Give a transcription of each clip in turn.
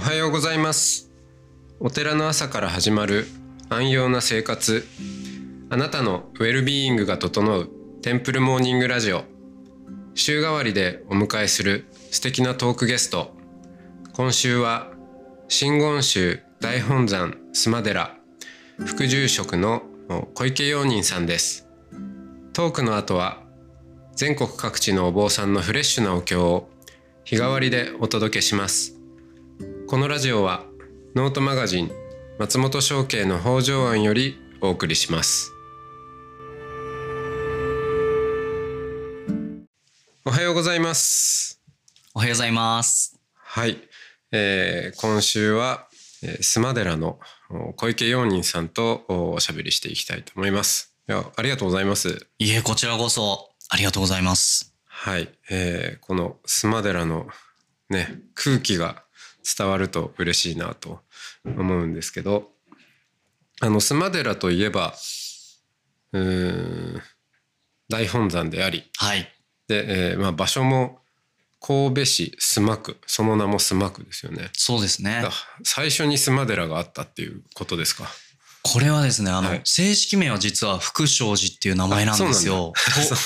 おはようございます。お寺の朝から始まる安養な生活。あなたのウェルビーイングが整うテンプルモーニングラジオ。週替わりでお迎えする素敵なトークゲスト。今週は真言宗大本山須磨寺。副住職の小池陽人さんです。トークの後は全国各地のお坊さんのフレッシュなお経を日替わりでお届けします。このラジオはノートマガジン松本商家の北条庵よりお送りします。おはようございます。おはようございます。はい、えー、今週は、えー、須磨寺の小池陽人さんとおしゃべりしていきたいと思います。いやありがとうございます。いえこちらこそありがとうございます。はい、えー、この須磨寺のね空気が伝わると嬉しいなと思うんですけどあの須磨寺といえばうん大本山であり、はい。で、えーまあ、場所も神戸市須磨区その名も須磨区ですよね。そうですね。最初に須磨寺があったっていうことですか？これはですねあの、はい、正式名は実は福祥寺っていう名前なんですよ。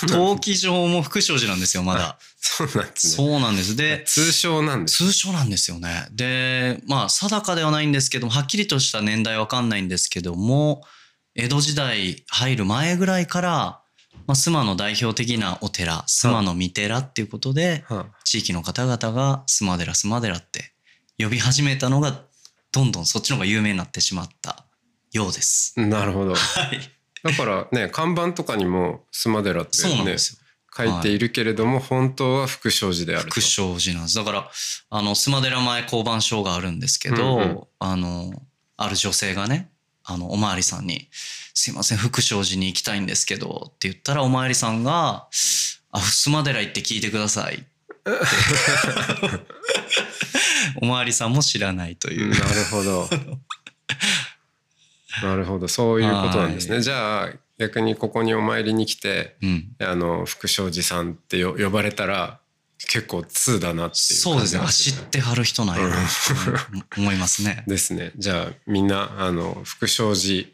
登記上も福祥寺なんですよまだ。そうなんですね。そうなんです。で通称なんです通称なんですよね。でまあ定かではないんですけどもはっきりとした年代わかんないんですけども江戸時代入る前ぐらいからまあ、須磨の代表的なお寺、須磨の御寺っていうことで、地域の方々が須磨寺、須磨寺って呼び始めたのが、どんどんそっちの方が有名になってしまったようです。なるほど。はい。だからね、看板とかにも須磨寺ってね、書いているけれども、はい、本当は福祥寺である福祥寺なんです。だから、あの、須磨寺前交番所があるんですけど、うんうん、あの、ある女性がね、あの、おまわりさんに、すいません、福祥寺に行きたいんですけど、って言ったら、おまわりさんが、あ、襖間寺行って聞いてください。おまわりさんも知らないという。なるほど。なるほど、そういうことなんですね。じゃあ、逆にここにお参りに来て、うん、あの、福祥寺さんって呼ばれたら、結構通だなっていうそうですね。走ってはる人なんや。な思いますね。ですね。じゃあみんなあの福祥寺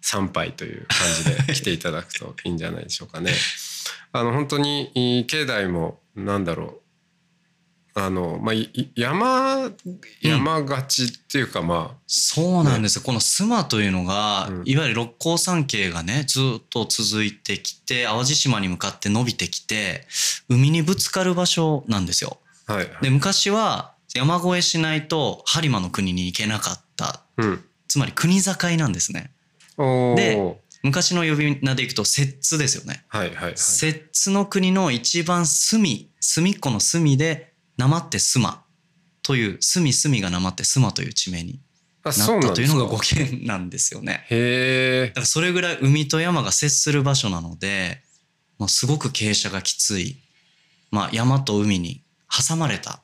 参拝という感じで 来ていただくといいんじゃないでしょうかね。あの本当に境内もなんだろうあの、まあ、山、山がちっていうか、まあ、そうなんですよ。ね、この須磨というのが、うん、いわゆる六甲山系がね、ずっと続いてきて、淡路島に向かって伸びてきて、海にぶつかる場所なんですよ。はい、で、昔は山越えしないと播磨の国に行けなかった。うん、つまり国境なんですね。で、昔の呼び名でいくと摂津ですよね。はいはい、はい、摂津の国の一番隅、隅っこの隅でなまってすまという、すみすみがなまってすまという地名になったというのが語源なんですよね。へえ。だからそれぐらい海と山が接する場所なので、まあ、すごく傾斜がきつい、まあ、山と海に挟まれた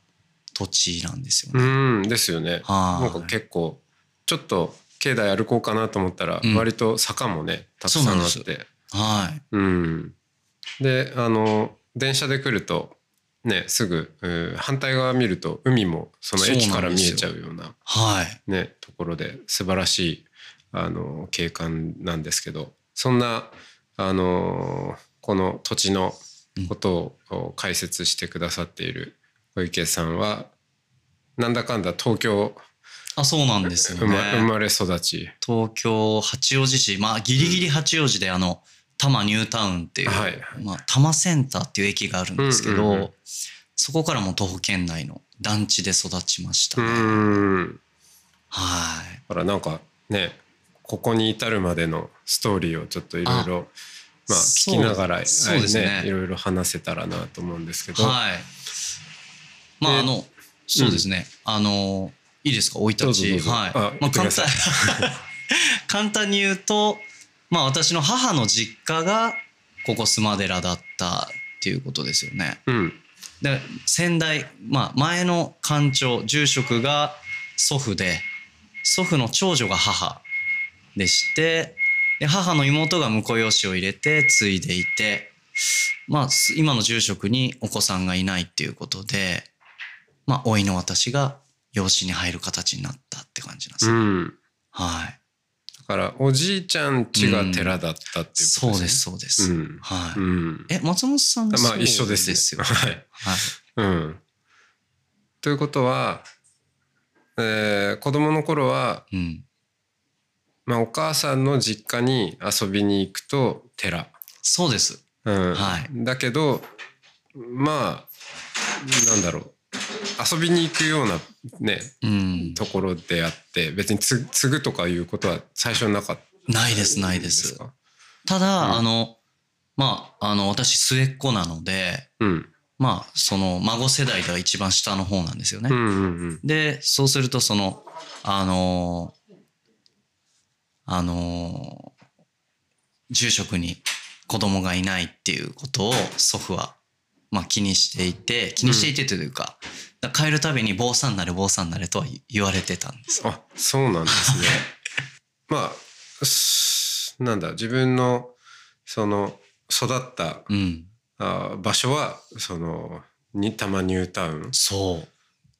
土地なんですよね。うんですよね。なんか結構ちょっと境内歩こうかなと思ったら、割と坂もねたくさんあって。はい。うん。であの電車で来るとね、すぐ、反対側見ると海もその駅から見えちゃうようなはい、ね、ところで素晴らしいあの景観なんですけどそんなあのこの土地のことを解説してくださっている小池さんはなんだかんだ東京あそうなんですよね。生まれ育ち。東京八王子市。まあギリギリ八王子であの、多摩ニュータウンっていう、はい、まあ、多摩センターっていう駅があるんですけど、うんうんうん、そこからも徒歩圏内の団地で育ちましたね。はい。だからなんかね、ここに至るまでのストーリーをちょっといろいろまあ聞きながらそうですねいろいろ話せたらなと思うんですけど。はい。まああのそうですね、うん、あのいいですか？生い立ちはい。まあ簡単 簡単に言うとまあ私の母の実家がここ須磨寺だったっていうことですよね。うん、で先代、まあ、前の館長住職が祖父で祖父の長女が母でしてで母の妹が婿養子を入れて継いでいてまあ今の住職にお子さんがいないっていうことでまあ老いの私が養子に入る形になったって感じなんですよ。うん、はい。だからおじいちゃん家が寺だったっていうことですね、うん、そうですそうです、うん、はい、うん、え松本さんまあ一緒ですですよはい、はい、うん。ということは、えー、子供の頃は、うん、まあお母さんの実家に遊びに行くと寺。そうです、うん、はい、だけどまあなんだろう。遊びに行くようなね、うん、ところであって別に継ぐとかいうことは最初なかった。ないですないです。ただ、うん、あのまああの私末っ子なので、うん、まあその孫世代では一番下の方なんですよね、うんうんうん、でそうするとそのあのあの住職に子供がいないっていうことを祖父はまあ気にしていて気にしていてというか、帰るたびに坊さんなれ坊さんなれとは言われてたんです。あそうなんですね。まあなんだ自分のその育った、うん、あ場所はその新多摩ニュータウンそう。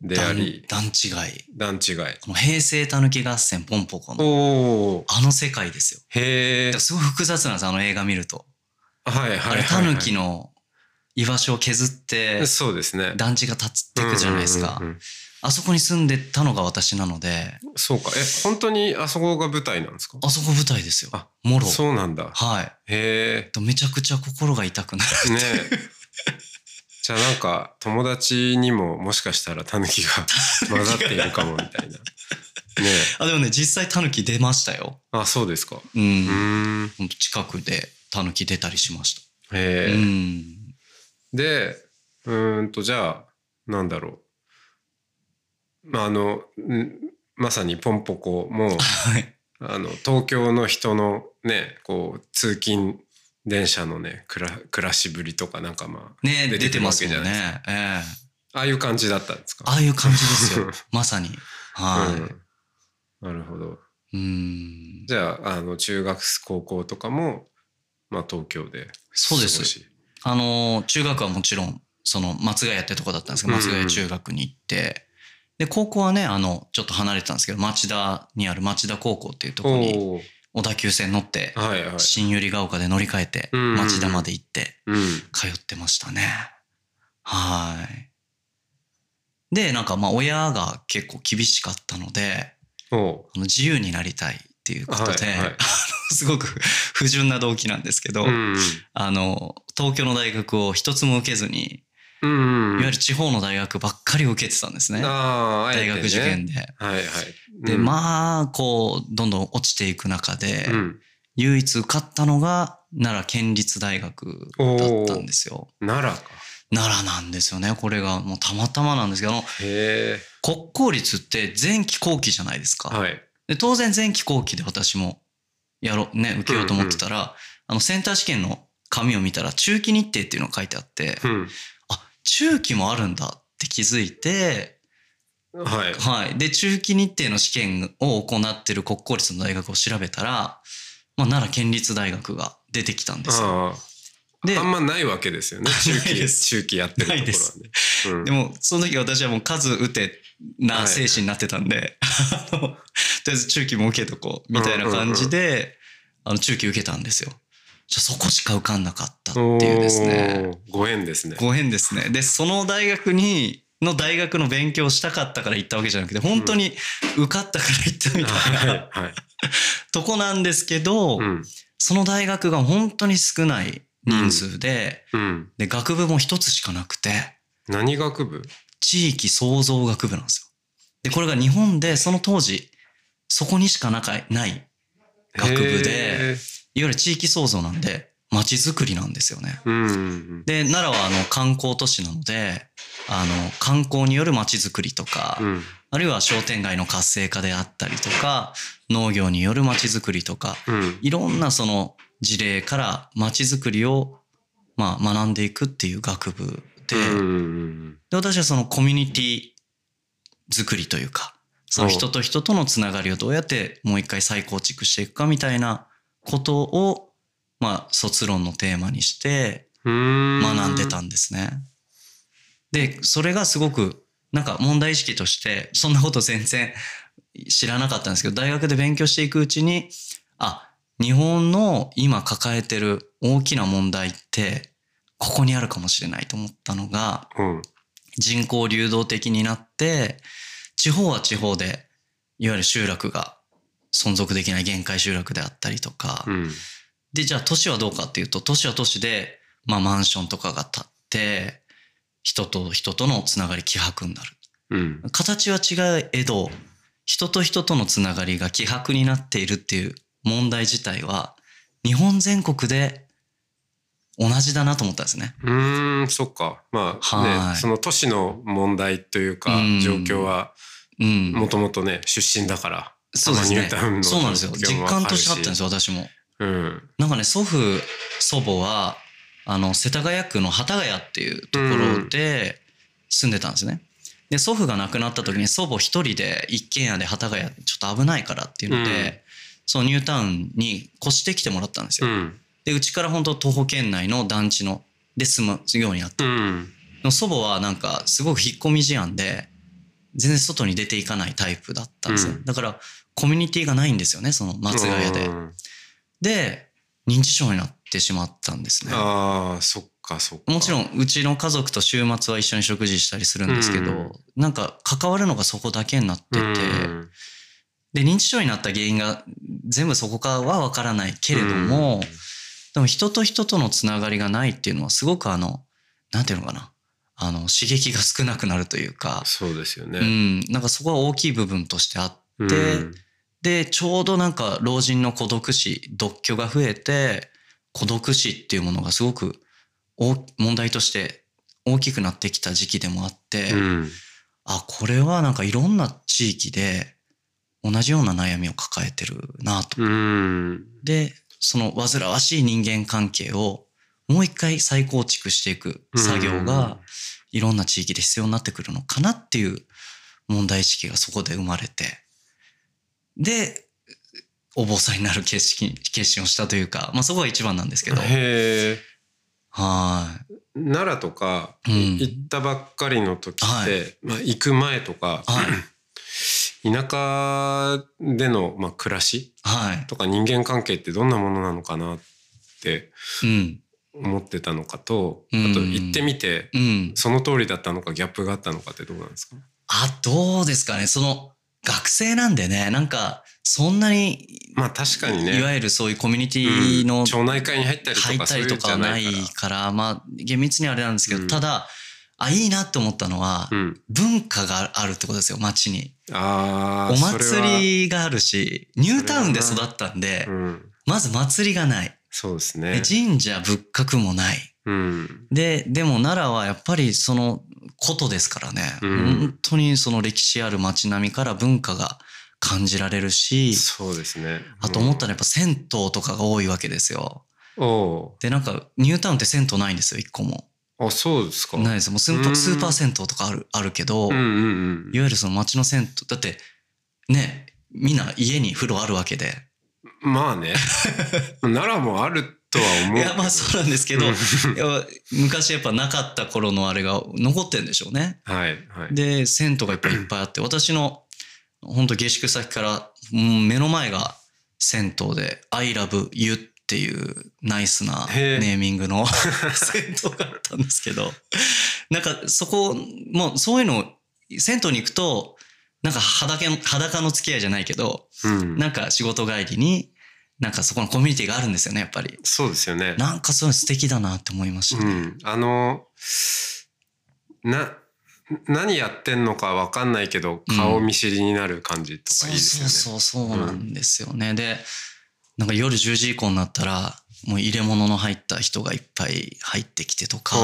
であり段違い段違いこの平成たぬき合戦ポンポコのあの世界ですよ。へえすごい複雑なんですあの映画見ると。はいはいはい、はい、タヌキの居場所を削ってそうですね。団地が建つっていくじゃないですか、あそこに住んでたのが私なので。そうか。え本当にあそこが舞台なんですか？あそこ舞台ですよ。あもろそうなんだ。はい。へえ。めちゃくちゃ心が痛くなるねじゃあなんか友達にももしかしたらタヌキが 混ざっているかもみたいな。ねあでもね実際タヌキ出ましたよ。あそうですか。うん。近くでタヌキ出たりしました。へえ。うんで、うんと、じゃあ、なんだろう。まあ、あの、まさにポンポコも、はい、あの、東京の人のね、こう、通勤電車のね、暮ら暮らしぶりとかなんかまあ、ね、出てますよね。ええー、ああいう感じだったんですか？ああいう感じですよ。まさに。はい、うん、なるほど。うん。じゃあ、あの、中学、高校とかも、まあ、東京で。そうです。あの、中学はもちろん、その松ヶ谷ってとこだったんですけど、松ヶ谷中学に行って、で、高校はね、あの、ちょっと離れてたんですけど、町田にある町田高校っていうところに、小田急線乗って、新百合ヶ丘で乗り換えて、町田まで行って、通ってましたね。はい。で、なんかまあ親が結構厳しかったので、自由になりたいっていうことで、はいはい、すごく不純な動機なんですけど、うん、あの、東京の大学を一つも受けずに、うん、いわゆる地方の大学ばっかり受けてたんですね。ね大学受験で。はいはい。うん、で、まあ、こう、どんどん落ちていく中で、唯一受かったのが奈良県立大学だったんですよ。奈良か。奈良なんですよね。これがもうたまたまなんですけど、国公立って前期後期じゃないですか。はい。で当然前期後期で私もやろう、ね、受けようと思ってたら、うんうん、あの、センター試験の紙を見たら、中期日程っていうのが書いてあって、うん、あ、中期もあるんだって気づいて、はい。はい。で、中期日程の試験を行ってる国公立の大学を調べたら、まあ、奈良県立大学が出てきたんですよ。で、あんまないわけですよね。中期、中期やってるところはね。うん、でも、その時私はもう数打てな精神になってたんで、はい、とりあえず中期も受けとこう、みたいな感じで、あの、中期受けたんですよ。じゃそこしか受かんなかったっていうですね。ご縁ですね。ご縁ですね。で、その大学に、の大学の勉強したかったから行ったわけじゃなくて、本当に受かったから行ったみたいな、はい、とこなんですけど、うん、その大学が本当に少ない人数で、うん、で、学部も一つしかなくて。何学部？地域創造学部なんですよ。で、これが日本でその当時、そこにしかなかない学部で、いわゆる地域創造なんで、街づくりなんですよね。で、奈良はあの観光都市なので、あの観光による街づくりとか、うん、あるいは商店街の活性化であったりとか、農業による街づくりとか、うん、いろんなその事例から街づくりをまあ学んでいくっていう学部で、で私はそのコミュニティ作りというか、その人と人とのつながりをどうやってもう一回再構築していくかみたいなことを、まあ、卒論のテーマにして学んでたんですね。で、それがすごくなんか問題意識として、そんなこと全然知らなかったんですけど、大学で勉強していくうちに、あ、日本の今抱えてる大きな問題って、ここにあるかもしれないと思ったのが、うん、人口流動的になって、地方は地方で、いわゆる集落が存続できない限界集落であったりとか、うん、で、じゃあ都市はどうかっていうと、都市は都市で、まあマンションとかが建って、人と人とのつながり希薄になる。うん、形は違う江戸、人と人とのつながりが希薄になっているっていう問題自体は、日本全国で同じだなと思ったんですね。うん、そっか。まあ、ね、はい、その都市の問題というか、状況は、もともとね、出身だから。そうですね。そうなんですよ。実感としてあったんですよ、私も。うん。なんかね、祖父、祖母は、あの、世田谷区の幡ヶ谷っていうところで住んでたんですね。で、祖父が亡くなった時に祖母一人で一軒家で幡ヶ谷ちょっと危ないからっていうので、うん、そのニュータウンに越してきてもらったんですよ。うん、で、うちから本当徒歩圏内の団地の、で住むようになった。うん、祖母はなんかすごく引っ込み思案で、全然外に出ていかないタイプだったんですよ。だからコミュニティがないんですよね、その松ヶ谷で。で、認知症になってしまったんですね。ああ、そっかそっか。もちろん、うちの家族と週末は一緒に食事したりするんですけど、うん、なんか関わるのがそこだけになってて、うん、で、認知症になった原因が全部そこかはわからないけれども、うん、でも人と人とのつながりがないっていうのはすごくあの、なんていうのかな。あの、刺激が少なくなるというか。そうですよね。うん。なんかそこは大きい部分としてあって、で、ちょうどなんか老人の孤独死、独居が増えて、孤独死っていうものがすごく問題として大きくなってきた時期でもあって、うん、あ、これはなんかいろんな地域で同じような悩みを抱えてるなと。うん、で、その煩わしい人間関係をもう一回再構築していく作業がいろんな地域で必要になってくるのかなっていう問題意識がそこで生まれて、で、お坊さんになる決心、決心をしたというか、まあそこが一番なんですけど。へはい。奈良とか、行ったばっかりの時って、はい、まあ行く前とか、はい、田舎での、まあ、暮らしとか人間関係ってどんなものなのかなって思ってたのかと、うん、あと行ってみて、うん、その通りだったのかギャップがあったのかってどうなんですか？あ、どうですかね。その、学生なんでね、なんか、そんなに、まあ確かにね。いわゆるそういうコミュニティの、うん、町内会に入ったりとか入ったりとかはないから、まあ厳密にあれなんですけど、うん、ただ、あ、いいなって思ったのは、うん、文化があるってことですよ、街に。ああ。お祭りがあるし、ニュータウンで育ったんで、まず祭りがない。そうですね。神社仏閣もない。うん、で、でも奈良はやっぱりそのことですからね、うん、本当にその歴史ある街並みから文化が感じられるし、そうですね。あと思ったらやっぱ銭湯とかが多いわけですよ。で、なんかニュータウンって銭湯ないんですよ、一個も。あ、そうですか。ないです。もうスーパースーパー銭湯とかある、あるけど、うんうんうん、いわゆるその街の銭湯、だってね、みんな家に風呂あるわけで。まあね。奈良もあるとは思う。いや、まあそうなんですけど、昔やっぱなかった頃のあれが残ってんでしょうね。はい。はい、で、銭湯がやっぱいっぱいあって、私の本当下宿先から、目の前が銭湯で、I love you っていうナイスなネーミングの 銭湯があったんですけど、なんかそこ、もうそういうの、銭湯に行くと、なんか裸裸の付き合いじゃないけど、うん、なんか仕事帰りになんかそこのコミュニティがあるんですよね、やっぱり。そうですよね。なんかそういう素敵だなって思いましたね。うん、あの、な、何やってんのかわかんないけど、顔見知りになる感じとかいいですよね。そうそうそう、そうなんですよね。うん、で、なんか夜10時以降になったら、もう入れ物の入った人がいっぱい入ってきてとか、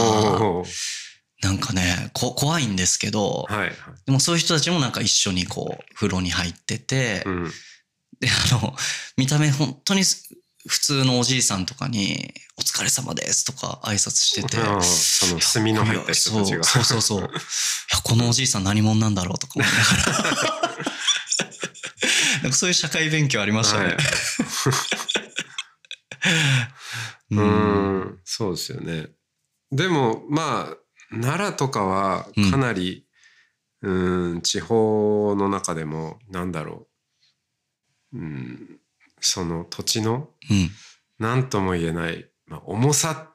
なんかね、こ怖いんですけど、はいはい、でもそういう人たちもなんか一緒にこう、風呂に入ってて、うんで、あの、見た目本当に普通のおじいさんとかに、お疲れ様ですとか挨拶してて。その炭の入った人たちが。そうそうそう。いや、このおじいさん何者なんだろうとか思いながら。なんかそういう社会勉強ありましたね。はい、うん、そうですよね。でも、まあ、奈良とかはかなり、うん地方の中でもなんだろう、うん、その土地の何とも言えない、まあ、重さっ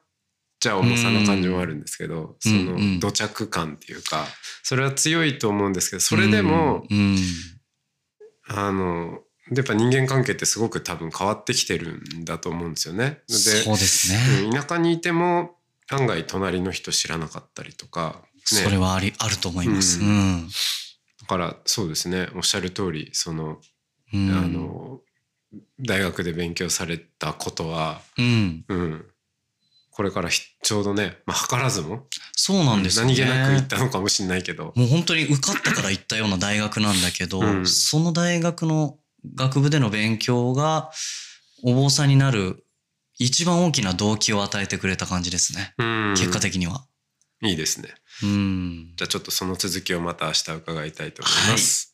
ちゃ重さの感じもあるんですけど、その土着感っていうかそれは強いと思うんですけどそれでも、あのやっぱ人間関係ってすごく多分変わってきてるんだと思うんですよね。でそうですね、田舎にいても案外隣の人知らなかったりとか、ね、それはありあると思います。うん、だからそうですね。おっしゃる通りその、うん、あの大学で勉強されたことは、うん、うん、これからちょうどね、まあ、図らずもそうなんですね、何気なく行ったのかもしれないけどもう本当に受かったから行ったような大学なんだけど、その大学の学部での勉強がお坊さんになる一番大きな動機を与えてくれた感じですね。結果的には。いいですね。うん。じゃあちょっとその続きをまた明日伺いたいと思います。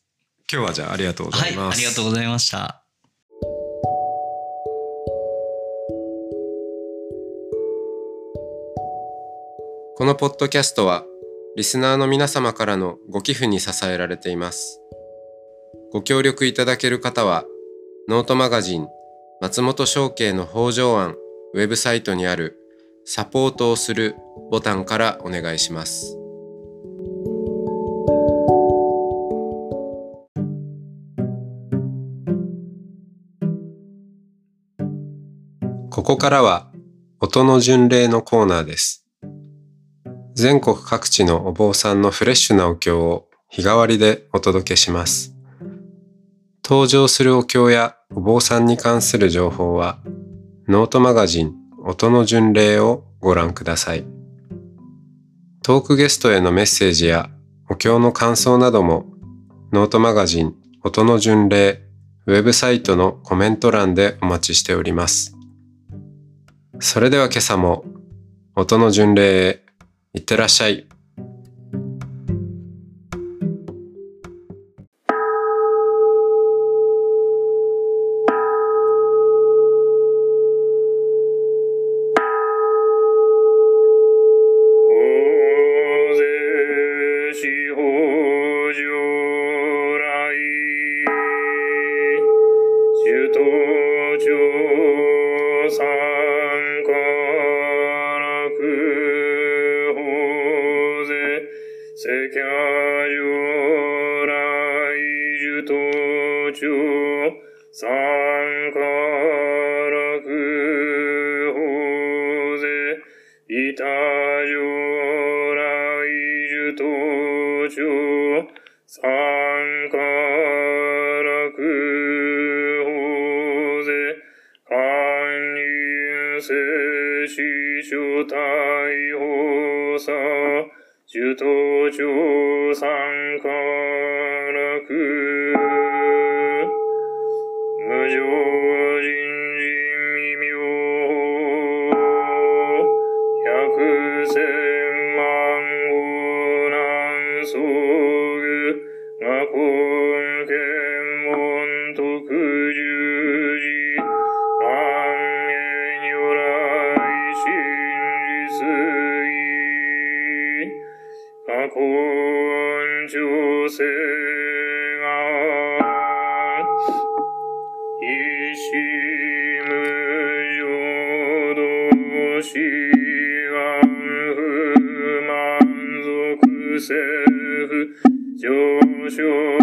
はい、今日はじゃあありがとうございます、はい。ありがとうございました。このポッドキャストはリスナーの皆様からのご寄付に支えられています。ご協力いただける方は、ノートマガジン松本商家の北条案ウェブサイトにあるサポートをするボタンからお願いします。ここからは音の巡礼のコーナーです。全国各地のお坊さんのフレッシュなお経を日替わりでお届けします。登場するお経やお坊さんに関する情報は、ノートマガジン音の巡礼をご覧ください。トークゲストへのメッセージやお経の感想なども、ノートマガジン音の巡礼ウェブサイトのコメント欄でお待ちしております。それでは今朝も音の巡礼へ行ってらっしゃい。いたじょらいじゅとちょ、さんからくほぜ、かんにせししょたいほさ、じゅとちょさんからく、むじょう Monsieur.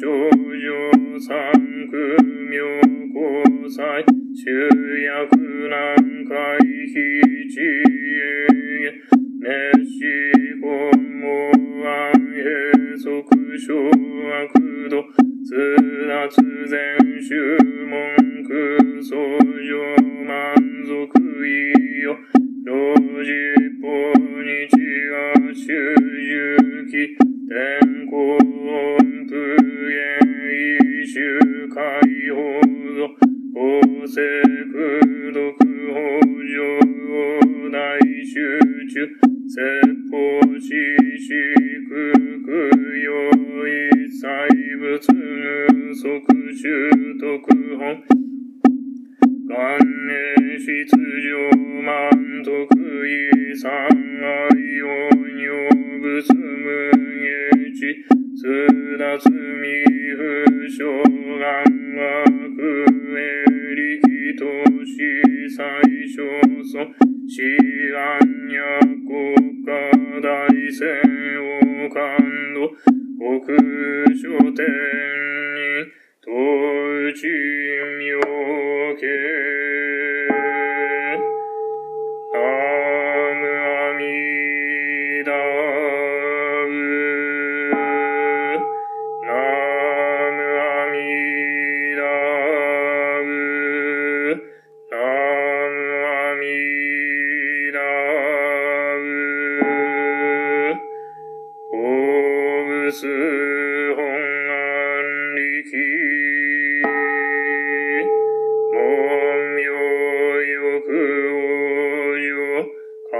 少女三苦妙高祭、下地、通達未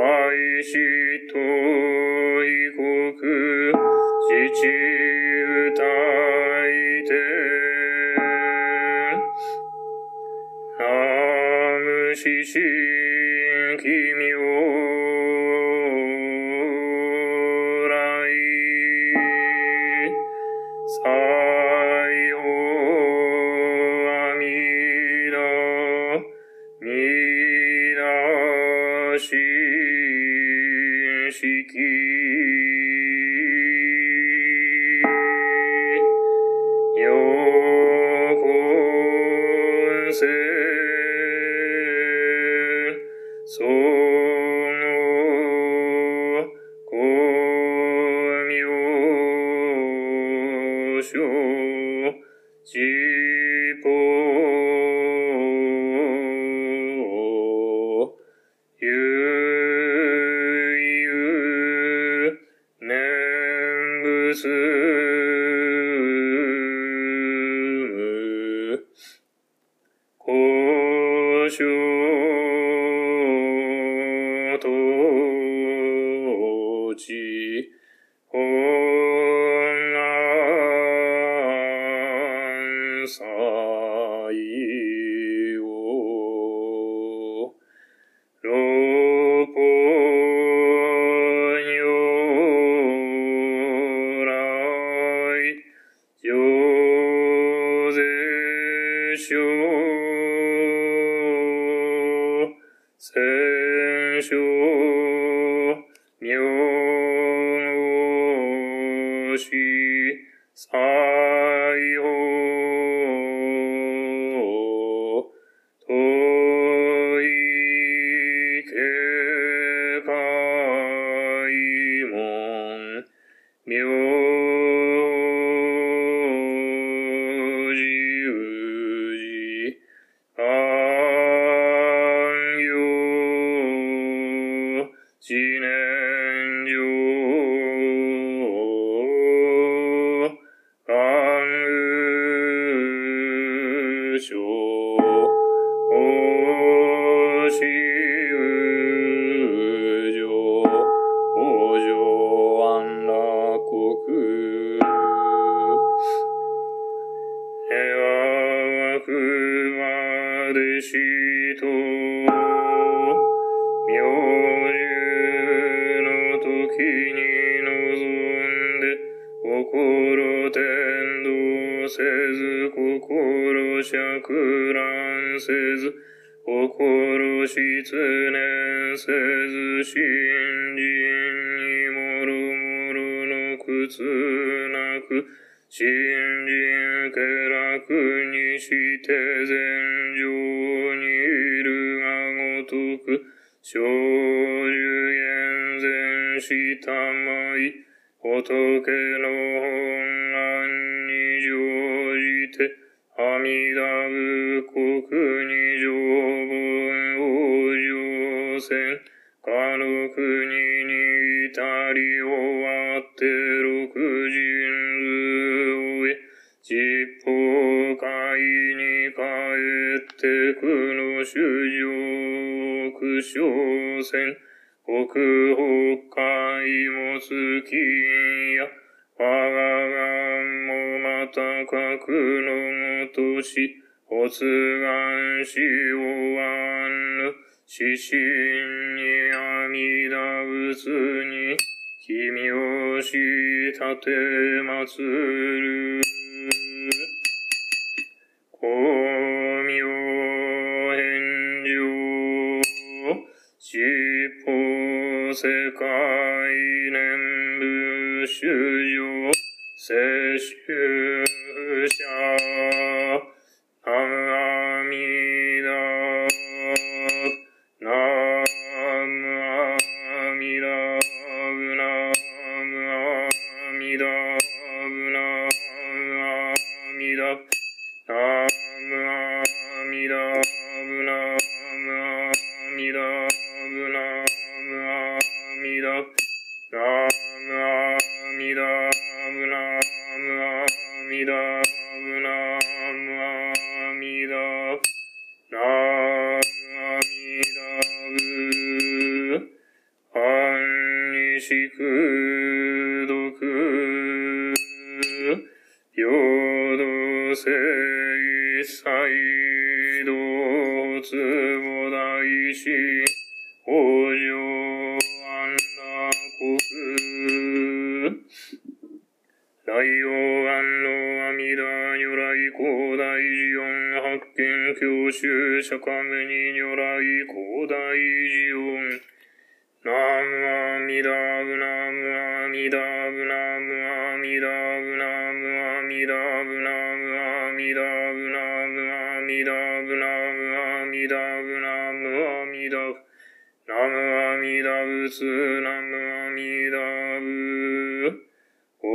愛しと異国父歌いて無視し君を天道せず、心釈乱せず、心失念せず、信心にもろもろの靴なく、信心家楽にして禅情にいるがごとく、小寿厳善したまい、仏の弥陀仏国に常文王上戦、かの国に至り終わって六人図をえ、実法会に帰ってくの主上苦小戦、北北海も月や、我ががもまた核のごとし、発願しおわぬ、死神に阿弥陀仏に、君をしたてまつる。公明返上。四方世界念仏主上。ムラムア無ダ、ラムアミダ、ムラムアミダ、ムラムアミダ、ラムア無ダブ、ハンニシクドク、ヨドセイサイドツ無大師見教習釈迦無二如来古代寺音ナムアミダブナムアミダブナムアミダブナムアミダブナムアミダブナムアミダブナムアミダブナムアミダブナムアミダブツナムアミダブ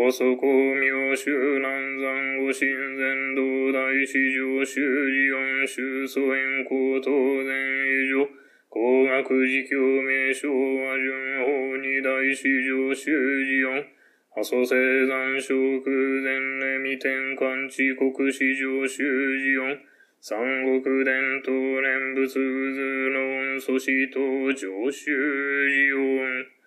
高祖公明宗南山五神禅道大師上修寺四宗祖縁高当然以上工学寺教名称は順法に大師上修寺四、阿蘇生山小空前礼未天官地国史上修寺四、三国伝統念仏渦の恩祖師等上修寺四、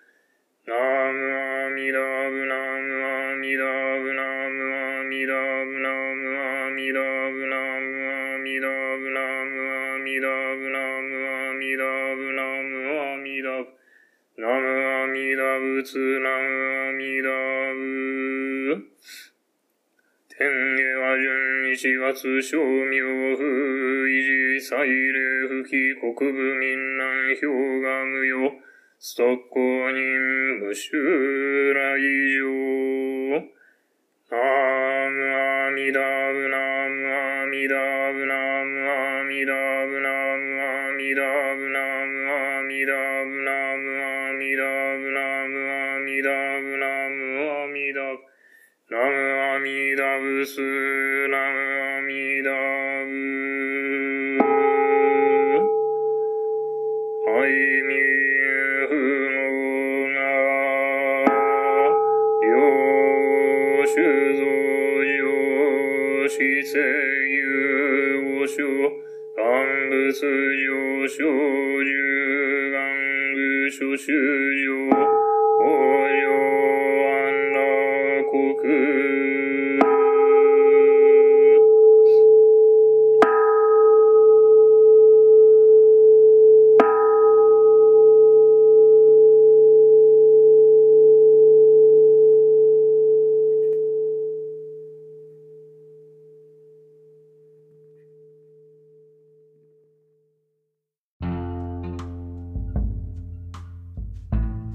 ナムアミダブナムアミダブナムアミダブナムアミダブナムアミダブナムアミダブナムアミダブナムアミダブナムアミダブツナムアミダブ天下は順一月正明風維持祭礼吹き国部民南氷河無用ストッコ人無襲来上。ナムアミダブナムアミダブナムアミダブナムアミダブナムアミダブナムアミダブナムアミダブナムアミダブナムアミダブス諸主上往生安楽国